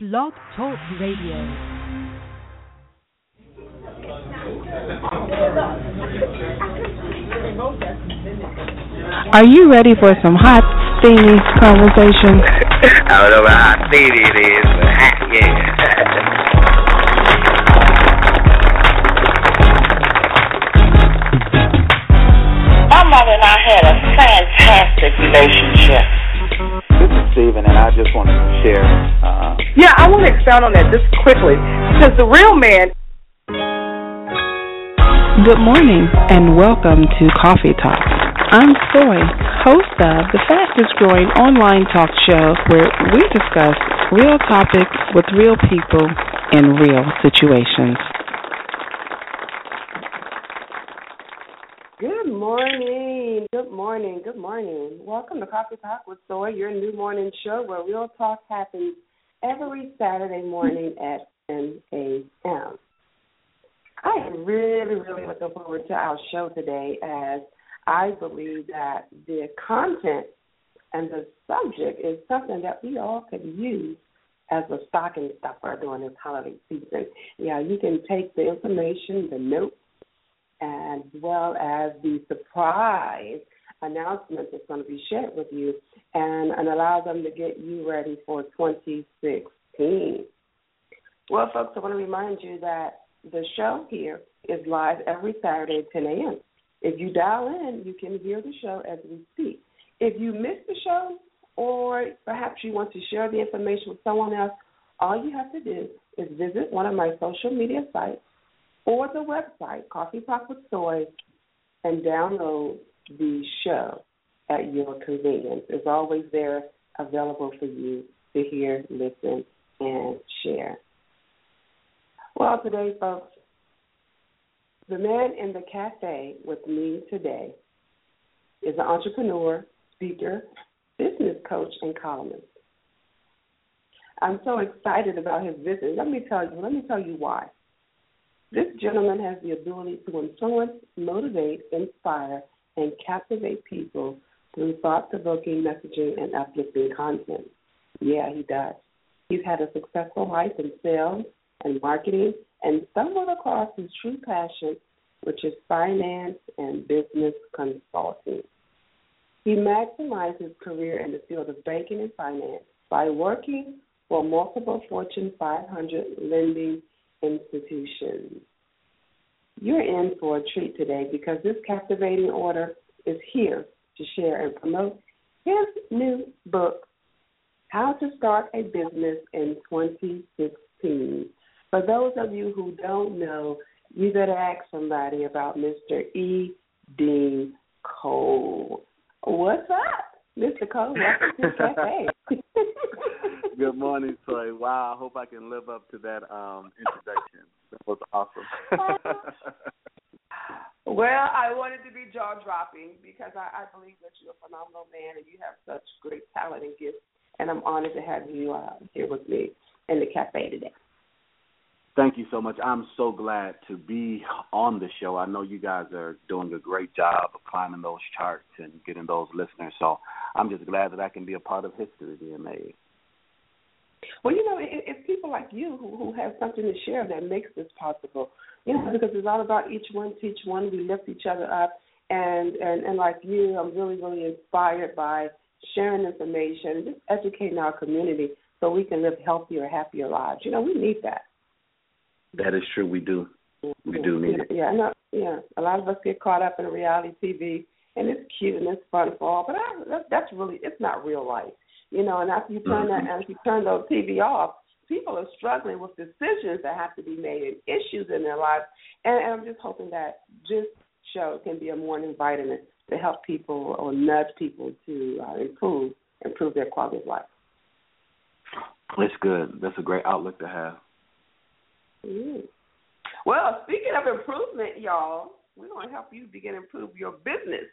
Blog Talk Radio. Are you ready for some hot, steamy conversation? I don't know how steamy it is, but hot, yeah. My mother and I had a fantastic relationship. This is Steven, and I just want to share. Uh, Yeah, I want to expound on that just quickly because the real man Good morning and welcome to Coffee Talk. I'm Soy, host of the fastest growing online talk show where we discuss real topics with real people in real situations. Good morning. Good morning. Good morning. Welcome to Coffee Talk with Soy, your new morning show where real talk happens every Saturday morning at 10 a.m. I am really, really looking forward to our show today as I believe that the content and the subject is something that we all could use as a stocking stuffer during this holiday season. Yeah, you can take the information, the notes, as well as the surprise announcement that's going to be shared with you and, and allow them to get you ready for 2016. Well, folks, I want to remind you that the show here is live every Saturday at 10 a.m. If you dial in, you can hear the show as we speak. If you miss the show or perhaps you want to share the information with someone else, all you have to do is visit one of my social media sites or the website, Coffee Talk with Soy, and download the show at your convenience. It's always there available for you to hear, listen, and share. Well, today, folks, the man in the cafe with me today is an entrepreneur, speaker, business coach, and columnist. I'm so excited about his visit. Let me tell you. Let me tell you why. This gentleman has the ability to influence, motivate, inspire, and captivate people through thought-provoking messaging and uplifting content. Yeah, he does. He's had a successful life in sales and marketing and stumbled across his true passion, which is finance and business consulting. He maximized his career in the field of banking and finance by working for multiple Fortune 500 lending institutions. You're in for a treat today because this captivating order is here to share and promote his new book, How to Start a Business in 2016. For those of you who don't know, you better ask somebody about Mr. E. Dean Cole. What's up, Mr. Cole? Welcome to the cafe. good morning, Soy. Wow, I hope I can live up to that um, introduction. That was awesome. Well, I wanted to be jaw dropping because I, I believe that you're a phenomenal man and you have such great talent and gifts, and I'm honored to have you uh, here with me in the cafe today. Thank you so much. I'm so glad to be on the show. I know you guys are doing a great job of climbing those charts and getting those listeners. So I'm just glad that I can be a part of history being made. Well, you know, it, it's people like you who, who have something to share that makes this possible. You know, because it's all about each one teach one. We lift each other up, and and and like you, I'm really really inspired by sharing information, just educating our community so we can live healthier, happier lives. You know, we need that. That is true. We do. We do need yeah, it. Yeah, know. Yeah, a lot of us get caught up in reality TV, and it's cute and it's fun for all, but I, that, that's really it's not real life. You know, and after you turn that, after you turn those TV off, people are struggling with decisions that have to be made and issues in their lives. And, and I'm just hoping that this show can be a morning vitamin to help people or nudge people to uh, improve improve their quality of life. It's good. That's a great outlook to have. Mm. Well, speaking of improvement, y'all, we're going to help you begin to improve your business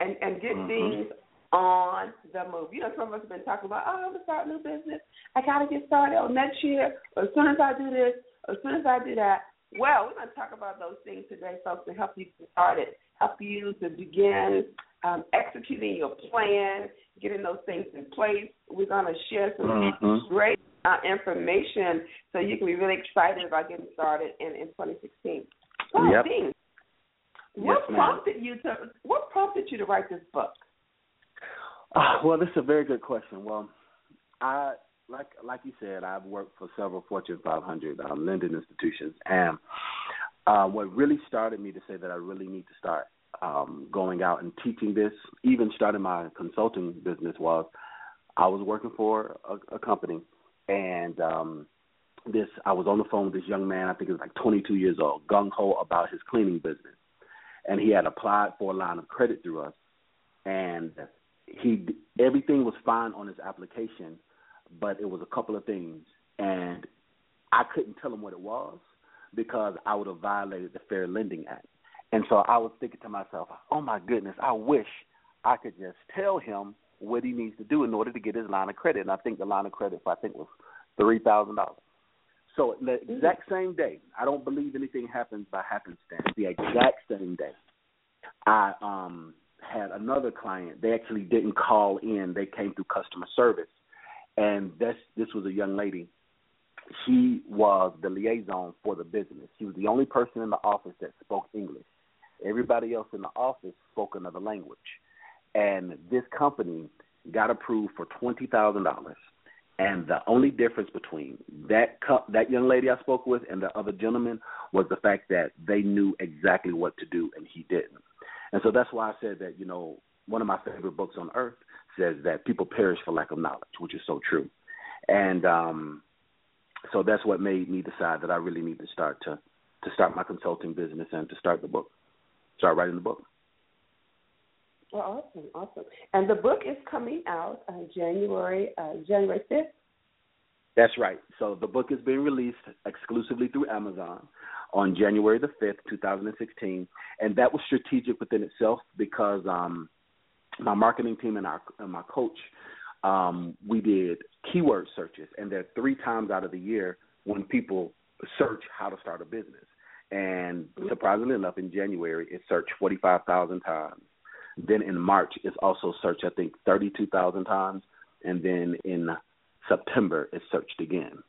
and and get Mhm. things on the move. You know, some of us have been talking about, oh, I'm gonna start a new business. I gotta get started on next year. As soon as I do this, as soon as I do that. Well, we're gonna talk about those things today, folks, to help you get started, help you to begin um, executing your plan, getting those things in place. We're gonna share some Mhm. great uh, information so you can be really excited about getting started in, in 2016. So, Yep. Dean, Yes, what ma'am. prompted you to what prompted you to write this book? Uh, well, this is a very good question. Well, I like like you said, I've worked for several Fortune 500 um, lending institutions, and uh, what really started me to say that I really need to start um, going out and teaching this, even starting my consulting business, was I was working for a, a company, and um, this I was on the phone with this young man. I think he was like 22 years old, gung ho about his cleaning business, and he had applied for a line of credit through us, and he everything was fine on his application, but it was a couple of things, and I couldn't tell him what it was because I would have violated the Fair Lending Act. And so I was thinking to myself, oh my goodness, I wish I could just tell him what he needs to do in order to get his line of credit. And I think the line of credit, I think, was three thousand dollars. So the exact same day, I don't believe anything happens by happenstance. The exact same day, I um had another client. They actually didn't call in; they came through customer service, and this this was a young lady. She was the liaison for the business. She was the only person in the office that spoke English. Everybody else in the office spoke another language, and this company got approved for twenty thousand dollars. And the only difference between that co- that young lady I spoke with and the other gentleman was the fact that they knew exactly what to do and he didn't. And so that's why I said that, you know, one of my favorite books on earth says that people perish for lack of knowledge, which is so true. And um so that's what made me decide that I really need to start to to start my consulting business and to start the book. Start writing the book. Well, awesome, awesome. And the book is coming out on January uh, January fifth. That's right. So the book is being released exclusively through Amazon on January the 5th, 2016. And that was strategic within itself because um, my marketing team and, our, and my coach, um, we did keyword searches. And there are three times out of the year when people search how to start a business. And surprisingly enough, in January, it searched 45,000 times. Then in March, it's also searched, I think, 32,000 times. And then in September, it's searched again.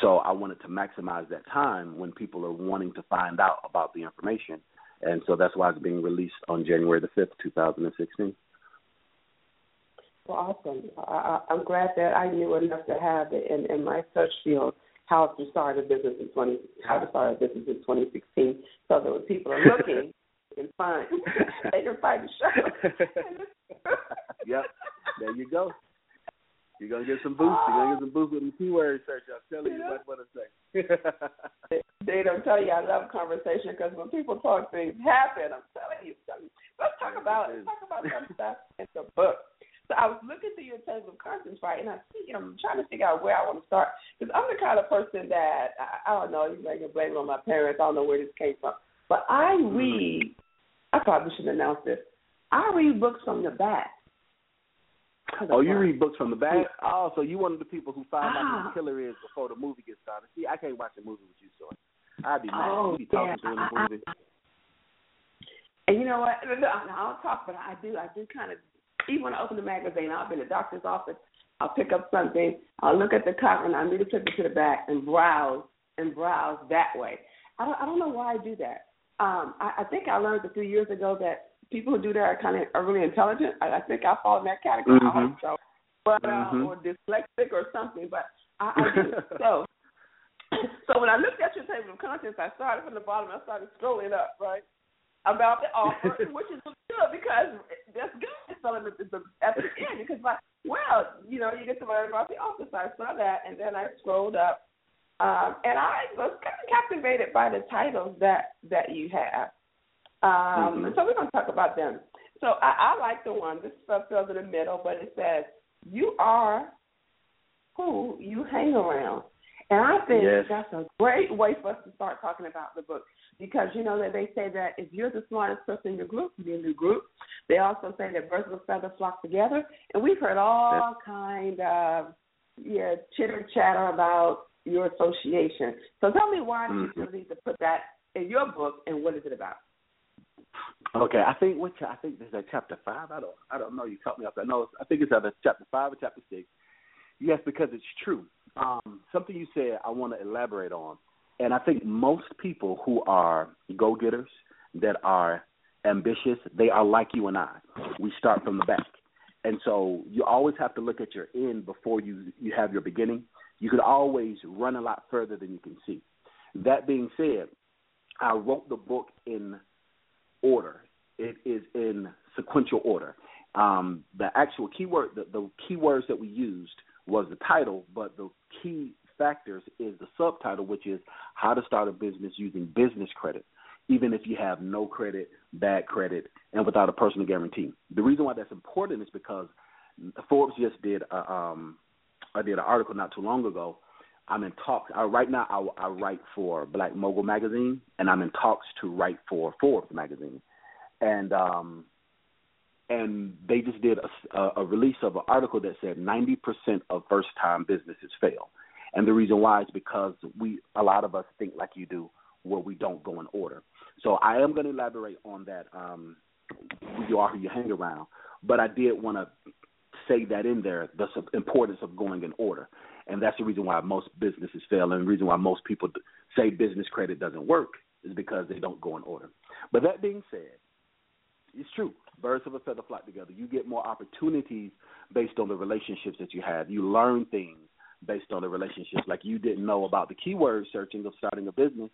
So I wanted to maximize that time when people are wanting to find out about the information. And so that's why it's being released on January the 5th, 2016. Well, awesome. I, I'm glad that I knew enough to have it in, in my search field how to start a business in 20 how to start a business in 2016, so that when people are looking, they can find they can find the show. yep, there you go. You're gonna get some boost. You're gonna get some boost with the keyword search. I'm telling you what what to say. they don't tell you I love conversation because when people talk, things happen. I'm telling you. You. Let's talk about let's talk about some stuff in the book. So I was looking through your table of contents, right, and I see I'm trying to figure out where I want to start because I'm the kind of person that I, I don't know. You may blame it on my parents. I don't know where this came from, but I mm-hmm. read. I probably should announce this. I read books from the back. Oh, you read books from the back? Oh, so you one of the people who find out Ah. who the killer is before the movie gets started. See, I can't watch a movie with you, so I'd be mad. Oh, you be talking yeah. during the movie. And you know what? I don't talk, but I do. I do kind of. Even when I open the magazine, I'll be in the doctor's office. I'll pick up something. I'll look at the cover, and I immediately flip it to the back and browse and browse that way. I don't. I don't know why I do that. Um, I, I think I learned a few years ago that people who do that are kind of are really intelligent. I, I think I fall in that category. I hope so. But uh, Mhm. or dyslexic or something. But I, I do. so. So when I looked at your table of contents, I started from the bottom. I started scrolling up, right? about the offer, which is good because that's good. It's selling at the, at the end because like, well, you know, you get to learn about the offer. So I saw that, and then I scrolled up, um, and I was kind of captivated by the titles that that you have. Um, Mhm. so we're going to talk about them. So I, I like the one. This stuff fills in the middle, but it says you are who you hang around. And I think Yes. that's a great way for us to start talking about the book because you know that they say that if you're the smartest person in your group, be in your group. They also say that birds of a feather flock together, and we've heard all kind of yeah chitter chatter about your association. So tell me why did you need to put that in your book, and what is it about? Okay, I think which I think is chapter five. I don't I don't know. You caught me off. I know I think it's either chapter five or chapter six. Yes, because it's true. um, something you said I want to elaborate on, and I think most people who are go getters that are ambitious, they are like you and I. We start from the back. And so you always have to look at your end before you you have your beginning. You could always run a lot further than you can see. That being said, I wrote the book in order. It is in sequential order. Um, the actual keyword, the, the keywords that we used was the title, but the key factors is the subtitle, which is how to start a business using business credit, even if you have no credit, bad credit, and without a personal guarantee. The reason why that's important is because Forbes just did a, um, I did an article not too long ago. I'm in talks. I, right now, I, I write for Black Mogul magazine, and I'm in talks to write for Forbes magazine, and um, and they just did a, a release of an article that said 90% of first-time businesses fail, and the reason why is because we a lot of us think like you do, where we don't go in order. So I am going to elaborate on that. Um, who you are, who you hang around, but I did want to say that in there, the importance of going in order, and that's the reason why most businesses fail, and the reason why most people say business credit doesn't work is because they don't go in order. But that being said, it's true. Birds of a feather flock together. You get more opportunities based on the relationships that you have. You learn things based on the relationships. Like you didn't know about the keyword searching of starting a business,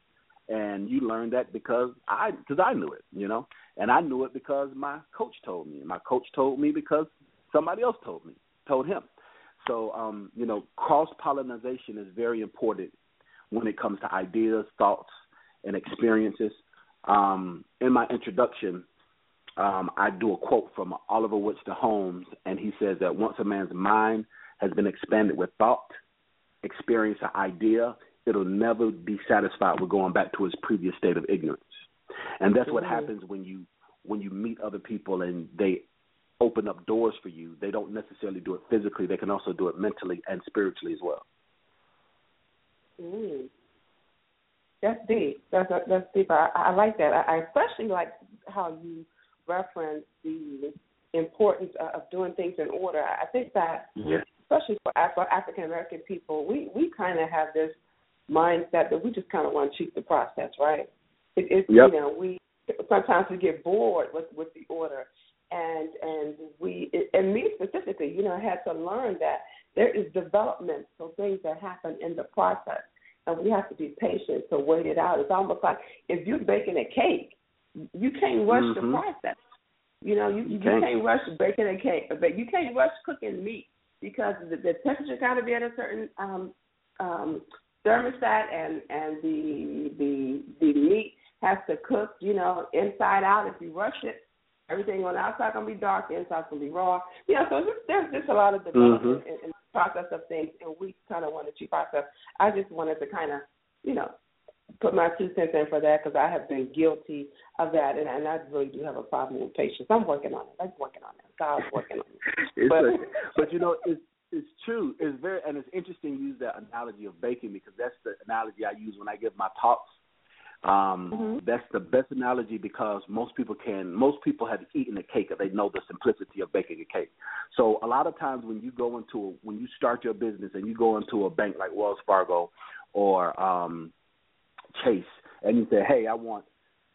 and you learned that because I because I knew it, you know, and I knew it because my coach told me. My coach told me because somebody else told me, told him. So, um, you know, cross pollination is very important when it comes to ideas, thoughts, and experiences. Um, in my introduction, um, I do a quote from Oliver Wendell Holmes, and he says that once a man's mind has been expanded with thought, experience, or idea, it'll never be satisfied with going back to its previous state of ignorance. And that's what happens when you when you meet other people and they open up doors for you. They don't necessarily do it physically; they can also do it mentally and spiritually as well. Mm. That's deep. That's that's deep. I, I like that. I, I especially like how you reference the importance of doing things in order. I think that, yeah. especially for, for African American people, we we kind of have this mindset that we just kind of want to cheat the process, right? It, it's yep. you know we sometimes we get bored with with the order, and and we and me specifically, you know, I had to learn that there is development, so things that happen in the process, and we have to be patient to wait it out. It's almost like if you're baking a cake, you can't rush mm-hmm. the process. You know, you you, you can't rush baking a cake, but you can't rush cooking meat because the, the temperature got to be at a certain um, um, thermostat, and and the the the meat has to cook, you know, inside out. If you rush it, Everything on the outside gonna be dark, the inside's gonna be raw. Yeah, so there's there's just a lot of development mm-hmm. in, in the process of things, and we kind of want to process. I just wanted to kind of, you know, put my two cents in for that because I have been guilty of that, and, and I really do have a problem with patience. I'm working on it. I'm working on it. God's working on it. but, a, but you know, it's it's true. It's very and it's interesting to use that analogy of baking because that's the analogy I use when I give my talks um, mm-hmm. That's the best analogy because most people can. Most people have eaten a cake, and they know the simplicity of baking a cake. So a lot of times when you go into a, when you start your business and you go into a bank like Wells Fargo or um, Chase, and you say, "Hey, I want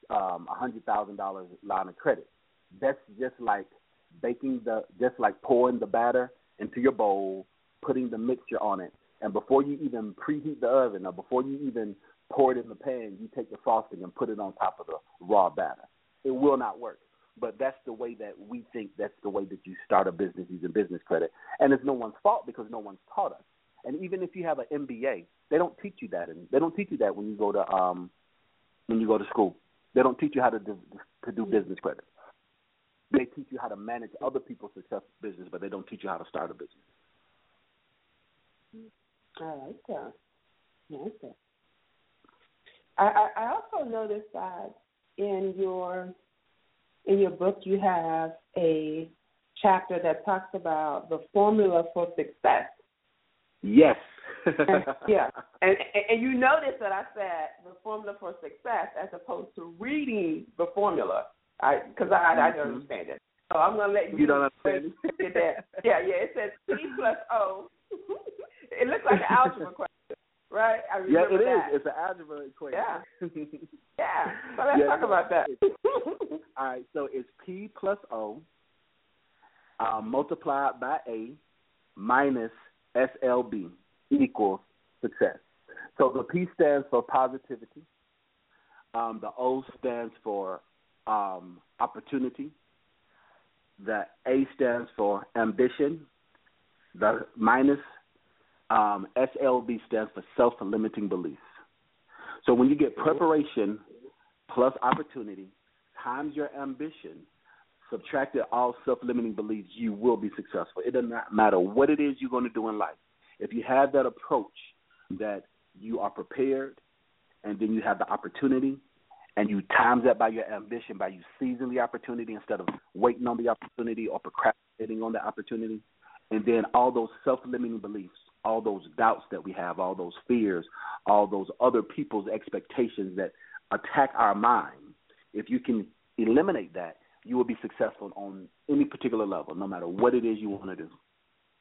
um, a hundred thousand dollars line of credit," that's just like baking the, just like pouring the batter into your bowl, putting the mixture on it, and before you even preheat the oven or before you even pour it in the pan, you take the frosting and put it on top of the raw batter. It will not work. But that's the way that we think that's the way that you start a business using business credit. And it's no one's fault because no one's taught us. And even if you have an MBA, they don't teach you that and they don't teach you that when you go to um when you go to school. They don't teach you how to do to do business credit. They teach you how to manage other people's successful business, but they don't teach you how to start a business. I like that. I like that. I, I also noticed that in your in your book you have a chapter that talks about the formula for success. Yes. and, yeah, and, and you notice that I said the formula for success as opposed to reading the formula, I because I, I, I don't mm-hmm. understand it. So I'm gonna let you. You don't understand it. yeah, yeah. It says P plus O it looks like an algebra question, right? I yeah, remember it is. that. It's an algebra equation. Yeah. Yeah. So let's Yeah. talk about that. All right, so it's P plus O um, multiplied by A minus SLB equals success. So the P stands for positivity. Um, the O stands for um, opportunity. The A stands for ambition. The minus um, SLB stands for self-limiting beliefs. So when you get preparation plus opportunity times your ambition, subtracted all self-limiting beliefs, you will be successful. It does not matter what it is you're going to do in life. If you have that approach that you are prepared and then you have the opportunity and you times that by your ambition, by you seizing the opportunity instead of waiting on the opportunity or procrastinating on the opportunity, and then all those self-limiting beliefs, all those doubts that we have, all those fears, all those other people's expectations that attack our mind, if you can eliminate that, you will be successful on any particular level, no matter what it is you want to do.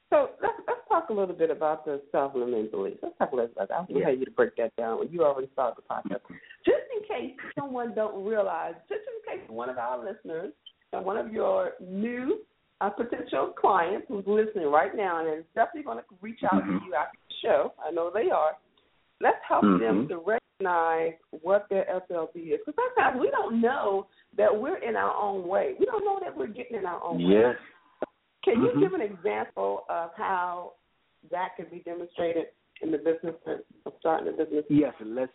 So let's let's talk a little bit about the self-limiting beliefs. Let's talk a little. bit. I Yeah. want you to break that down. You already started the podcast. Mm-hmm. Just in case someone don't realize, just in case one of our listeners and one of your new uh, potential client who's listening right now and is definitely going to reach out Mhm. to you after the show. I know they are. Let's help them Mhm. to recognize what their SLB is. Because sometimes we don't know that we're in our own way. We don't know that we're getting in our own way. Yes. Can you Mhm. give an example of how that can be demonstrated in the business of starting a business? Yes, and let's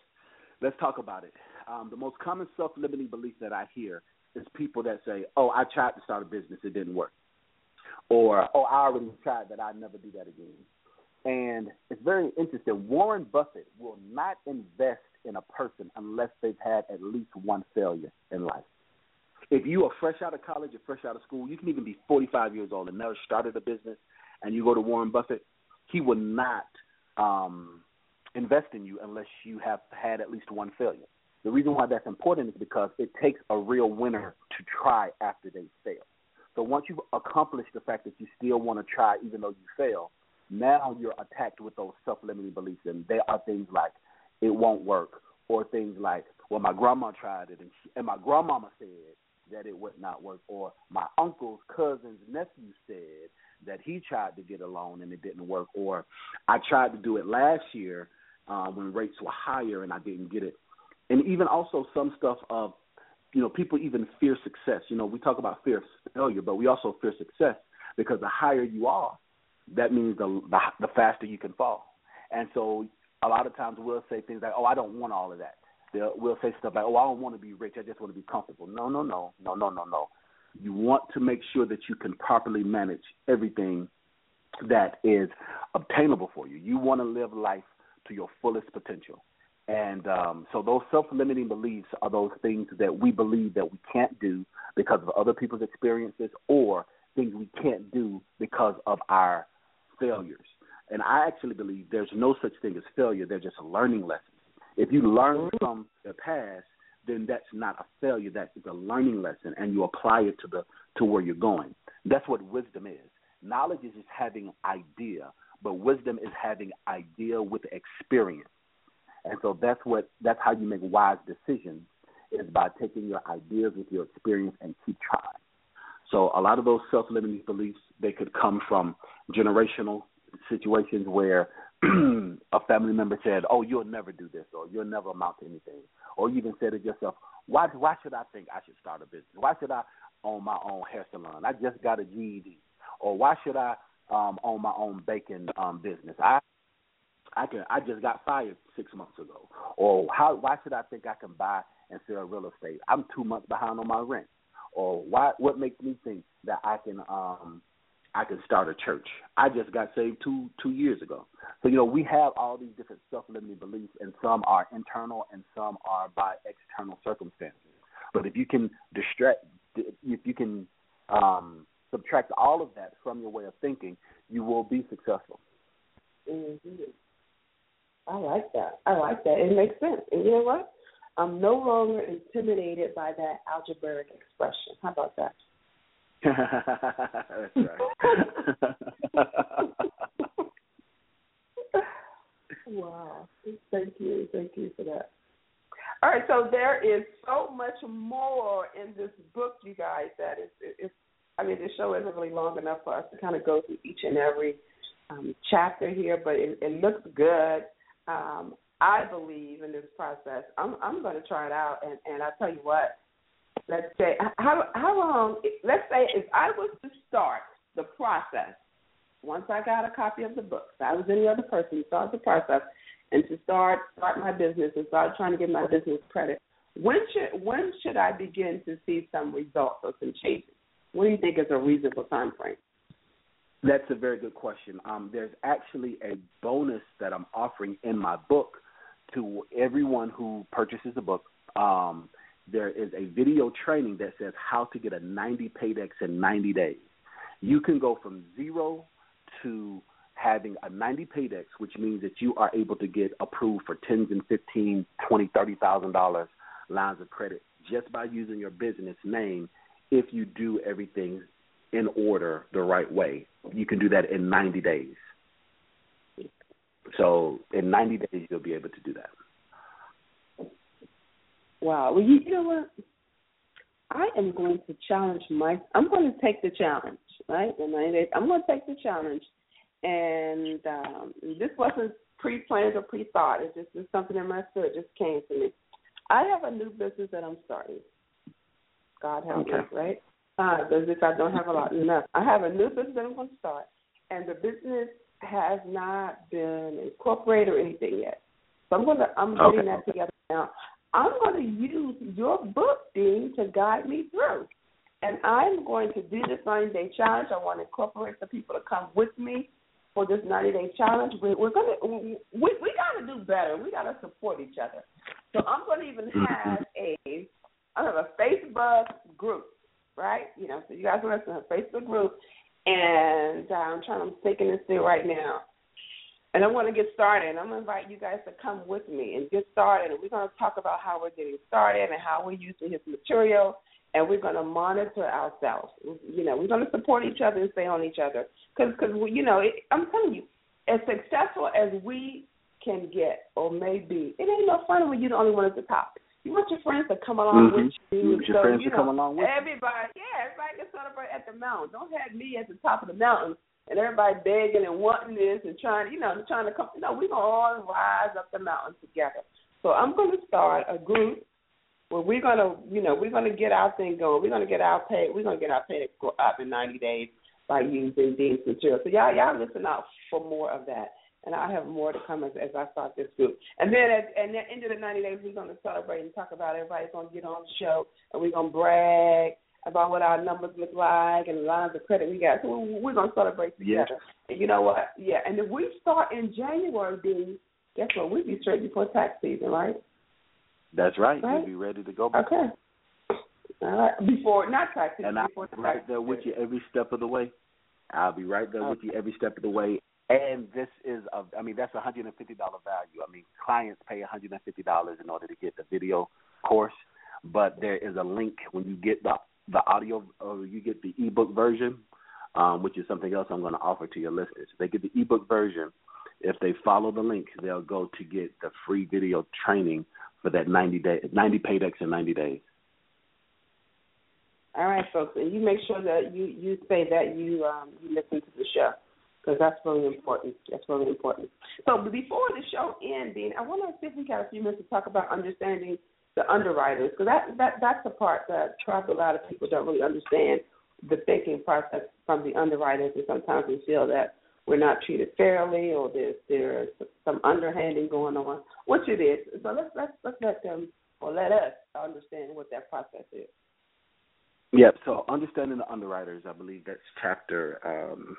let's talk about it. Um, the most common self-limiting belief that I hear is people that say, "Oh, I tried to start a business, it didn't work," or "Oh, I already tried that, I'd never do that again." And it's very interesting. Warren Buffett will not invest in a person unless they've had at least one failure in life. If you are fresh out of college or fresh out of school, you can even be 45 years old and never started a business, and you go to Warren Buffett, he will not um, invest in you unless you have had at least one failure. The reason why that's important is because it takes a real winner to try after they fail. So once you've accomplished the fact that you still want to try even though you fail, now you're attacked with those self-limiting beliefs, and there are things like it won't work, or things like, well, my grandma tried it, and, she, and my grandmama said that it would not work, or my uncle's cousin's nephew said that he tried to get a loan and it didn't work, or I tried to do it last year uh, when rates were higher and I didn't get it, and even also some stuff of, you know, people even fear success. You know, we talk about fear of failure, but we also fear success because the higher you are, that means the the, the faster you can fall. And so a lot of times we'll say things like, "Oh, I don't want all of that." They'll, we'll say stuff like, "Oh, I don't want to be rich. I just want to be comfortable." No, no, no, no, no, no, no. You want to make sure that you can properly manage everything that is obtainable for you. You want to live life to your fullest potential. And um, so those self-limiting beliefs are those things that we believe that we can't do because of other people's experiences or things we can't do because of our failures. And I actually believe there's no such thing as failure. They're just learning lessons. If you learn from the past, then that's not a failure. That is a learning lesson, and you apply it to the to where you're going. That's what wisdom is. Knowledge is just having idea, but wisdom is having idea with experience. And so that's what that's how you make wise decisions is by taking your ideas with your experience and keep trying. So a lot of those self-limiting beliefs they could come from generational situations where a family member said, "Oh, you'll never do this," or "You'll never amount to anything," or you even said to yourself, "Why? Why should I think I should start a business? Why should I own my own hair salon? I just got a GED." Or why should I um, own my own baking um, business? I I can I just got fired six months ago. Or how why should I think I can buy and sell real estate? I'm two months behind on my rent. Or why what makes me think that I can um I can start a church? I just got saved two two years ago. So you know we have all these different self limiting beliefs, and some are internal and some are by external circumstances. But if you can distract, if you can um, subtract all of that from your way of thinking, you will be successful. Mm-hmm. I like that. I like that. It makes sense. And you know what? I'm no longer intimidated by that algebraic expression. How about that? That's right. Wow. Thank you. Thank you for that. All right, so there is so much more in this book, you guys, that it's, it's I mean, the show isn't really long enough for us to kind of go through each and every um, chapter here, but it, it looks good. Um, I believe in this process. I'm I'm going to try it out, and and I tell you what. Let's say how how long? Let's say if I was to start the process once I got a copy of the book, if I was any other person, start the process, and to start start my business and start trying to get my business credit. When should when should I begin to see some results or some changes? What do you think is a reasonable time frame? That's a very good question. Um, there's actually a bonus that I'm offering in my book to everyone who purchases the book. Um, there is a video training that says how to get a 90 paydex in 90 days. You can go from zero to having a 90 paydex, which means that you are able to get approved for tens and fifteen, twenty, thirty thousand dollars lines of credit just by using your business name. If you do everything in order the right way, you can do that in 90 days. So in 90 days, you'll be able to do that. Wow. Well, you, you know what? I am going to challenge my. I'm going to take the challenge, right? In 90 days, I'm going to take the challenge, and um, this wasn't pre-planned or pre-thought. It just was something in my spirit just came to me. I have a new business that I'm starting. God help okay. me, right? Uh, as if I don't have a lot enough. I have a new business that I'm going to start, and the business has not been incorporated or anything yet. So I'm going to I'm getting okay. that together now. I'm going to use your book, Dean, to guide me through. And I'm going to do this 90 day challenge. I want to incorporate the people to come with me for this 90 day challenge. We, we're going to, we, we got to do better. We got to support each other. So I'm going to even Mm-hmm. have a, I have a Facebook group, right? You know, so you guys are listening, a Facebook group. And uh, I'm trying, I'm thinking this through right now and I want to get started. I'm going to invite you guys to come with me and get started. And we're going to talk about how we're getting started and how we're using his material. And we're going to monitor ourselves. You know, we're going to support each other and stay on each other. Because, cause, you know, it, I'm telling you, as successful as we can get or may be, it ain't no fun when you're the only one at the top. You want your friends to come along mm-hmm. with you. You want your so, friends you to come along with you everybody, you. yeah, everybody can celebrate at the mountain. Don't have me at the top of the mountain and everybody begging and wanting this and trying, you know, trying to come. No, we're gonna all rise up the mountain together. So I'm gonna start a group where we're gonna, you know, we're gonna get our thing going. We're gonna get our pay. We're gonna get our pay go up in 90 days by using Dean's material. So y'all, y'all listen out for more of that. And I have more to come as, as I start this group. And then at, at the end of the 90 days, we're going to celebrate and talk about everybody's going to get on the show and we're going to brag about what our numbers look like and the lines of credit we got. So we're going to celebrate together. Yes. And you know what? Yeah. And if we start in January, being guess what? We'll be straight before tax season, right? That's right. Right. You'll be ready to go. Back. Okay. All right. Before not tax season, And I'll before be tax right there with you every step of the way. I'll be right there with you every step of the way. And this is, a, I mean, that's a hundred and fifty dollar value. I mean, clients pay a hundred and fifty dollars in order to get the video course, but there is a link when you get the the audio, or you get the ebook version, um, which is something else I'm going to offer to your listeners. If they get the ebook version, if they follow the link, they'll go to get the free video training for that 90 day, 90 paydex in 90 days. All right, folks, and you make sure that you you say that you um you listen to the show because that's really important. That's really important. So before the show ends, Dean, I want to see if we got a few minutes to talk about understanding the underwriters because that that that's the part that probably a lot of people don't really understand the thinking process from the underwriters, and sometimes we feel that we're not treated fairly or there's there's some underhanding going on, which it is. So let's let's let's let them or let us understand what that process is. Yep. So understanding the underwriters, I believe that's chapter. Um,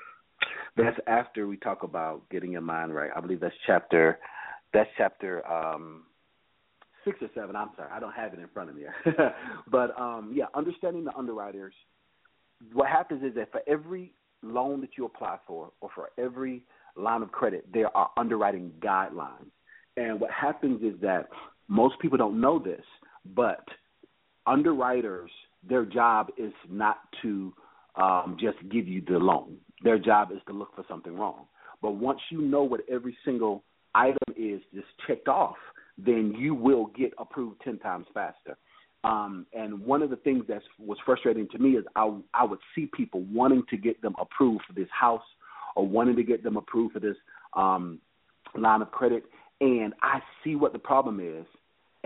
that's after we talk about getting your mind right. I believe that's chapter. That's chapter um, six or seven. I'm sorry, I don't have it in front of me. but um, yeah, understanding the underwriters. What happens is that for every loan that you apply for, or for every line of credit, there are underwriting guidelines. And what happens is that most people don't know this, but underwriters their job is not to um, just give you the loan. Their job is to look for something wrong. But once you know what every single item is just checked off, then you will get approved 10 times faster. Um, and one of the things that was frustrating to me is I, I would see people wanting to get them approved for this house or wanting to get them approved for this um, line of credit, and I see what the problem is,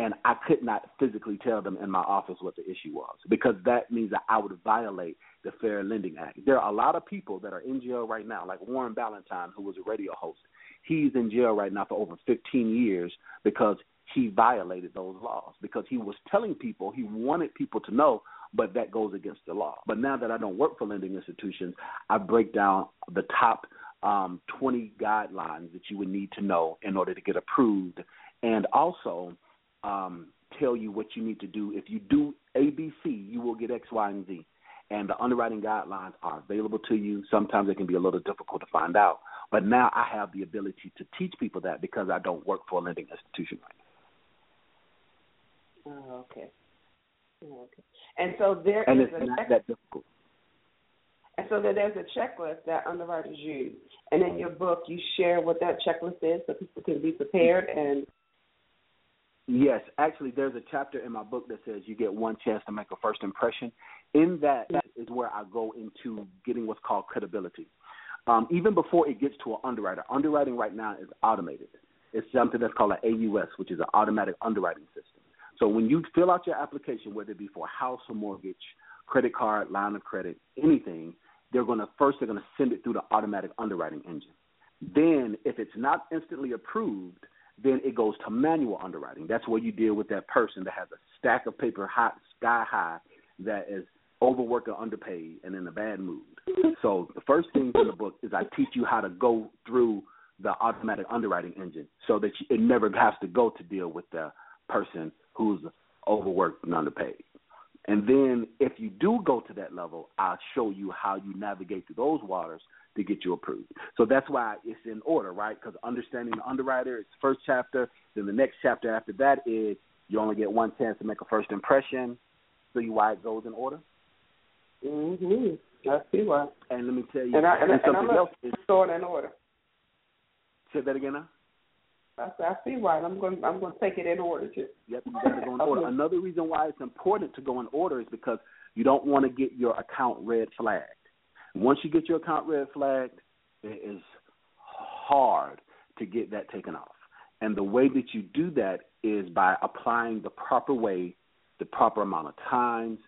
and I could not physically tell them in my office what the issue was because that means that I would violate the Fair Lending Act. There are a lot of people that are in jail right now, like Warren Ballentine, who was a radio host. He's in jail right now for over 15 years because he violated those laws because he was telling people he wanted people to know but that goes against the law. But now that I don't work for lending institutions, I break down the top um, 20 guidelines that you would need to know in order to get approved, and also um, tell you what you need to do. If you do ABC, you will get X, Y, and Z. And the underwriting guidelines are available to you. Sometimes it can be a little difficult to find out. But now I have the ability to teach people that because I don't work for a lending institution right now. Oh, okay. Oh, okay. And so there and is it's a not that difficult. And so there's a checklist that underwriters use. And in your book, you share what that checklist is so people can be prepared and. Yes, actually, there's a chapter in my book that says you get one chance to make a first impression. In that is where I go into getting what's called credibility. Um, even before it gets to an underwriter, underwriting right now is automated. It's something that's called an AUS, which is an automatic underwriting system. So when you fill out your application, whether it be for a house or mortgage, credit card, line of credit, anything, they're going to first they're going to send it through the automatic underwriting engine. Then, if it's not instantly approved, then it goes to manual underwriting. That's where you deal with that person that has a stack of paper hot sky high that is overworked or underpaid and in a bad mood. Mm-hmm. So the first thing in the book is I teach you how to go through the automatic underwriting engine so that you, it never has to go to deal with the person who's overworked and underpaid. And then if you do go to that level, I'll show you how you navigate through those waters to get you approved. So that's why it's in order, right? Because understanding the underwriter is the first chapter. Then the next chapter after that is you only get one chance to make a first impression. See why it goes in order? Mhm. I see why. And let me tell you, and, I, and, and and something I'm else is going in order. Say that again now. I, I see why. I'm going. I'm going to take it in order too. Yep, you got to go in order. Another reason why it's important to go in order is because you don't want to get your account red flagged. Once you get your account red flagged, it is hard to get that taken off. And the way that you do that is by applying the proper way, the proper amount of times,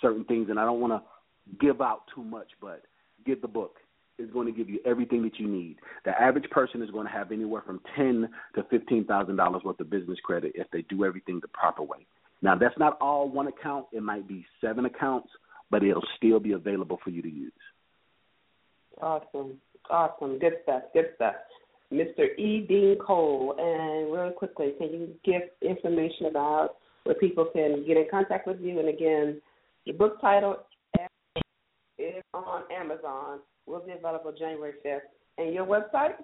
certain things. And I don't want to give out too much, but get the book is going to give you everything that you need. The average person is going to have anywhere from ten to fifteen thousand dollars worth of business credit if they do everything the proper way. Now that's not all one account. It might be seven accounts, but it'll still be available for you to use. Awesome, awesome, good stuff, good stuff. Mr. E. Dean Cole, and really quickly, can you give information about where people can get in contact with you? And again, the book title is on Amazon will be available January 5th. And your website?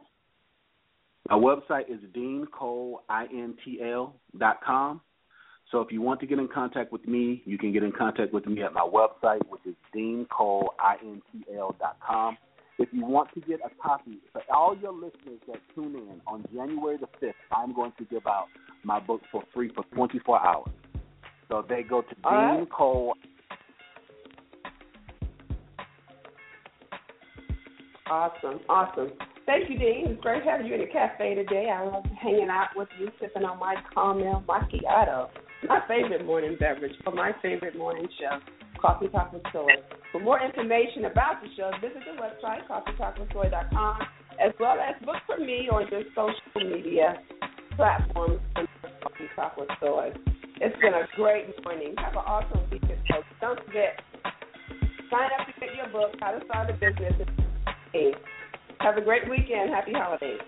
My website is deancoleintl.com. So if you want to get in contact with me, you can get in contact with me at my website, which is deancoleintl.com. If you want to get a copy, for all your listeners that tune in on January the 5th, I'm going to give out my book for free for 24 hours. So they go to all Dean right. Cole Awesome, awesome. Thank you, Dean. It's great having you in the cafe today. I love hanging out with you, sipping on my caramel macchiato, my favorite morning beverage for my favorite morning show, Coffee Talk with Soy. For more information about the show, visit the website, coffeetalkwithsoy.com, as well as look for me on your social media platforms, Coffee Talk with Soy. It's been a great morning. Have an awesome weekend, folks. Don't forget, sign up to get your book, How to Start a Business. Have a great weekend. Happy holidays.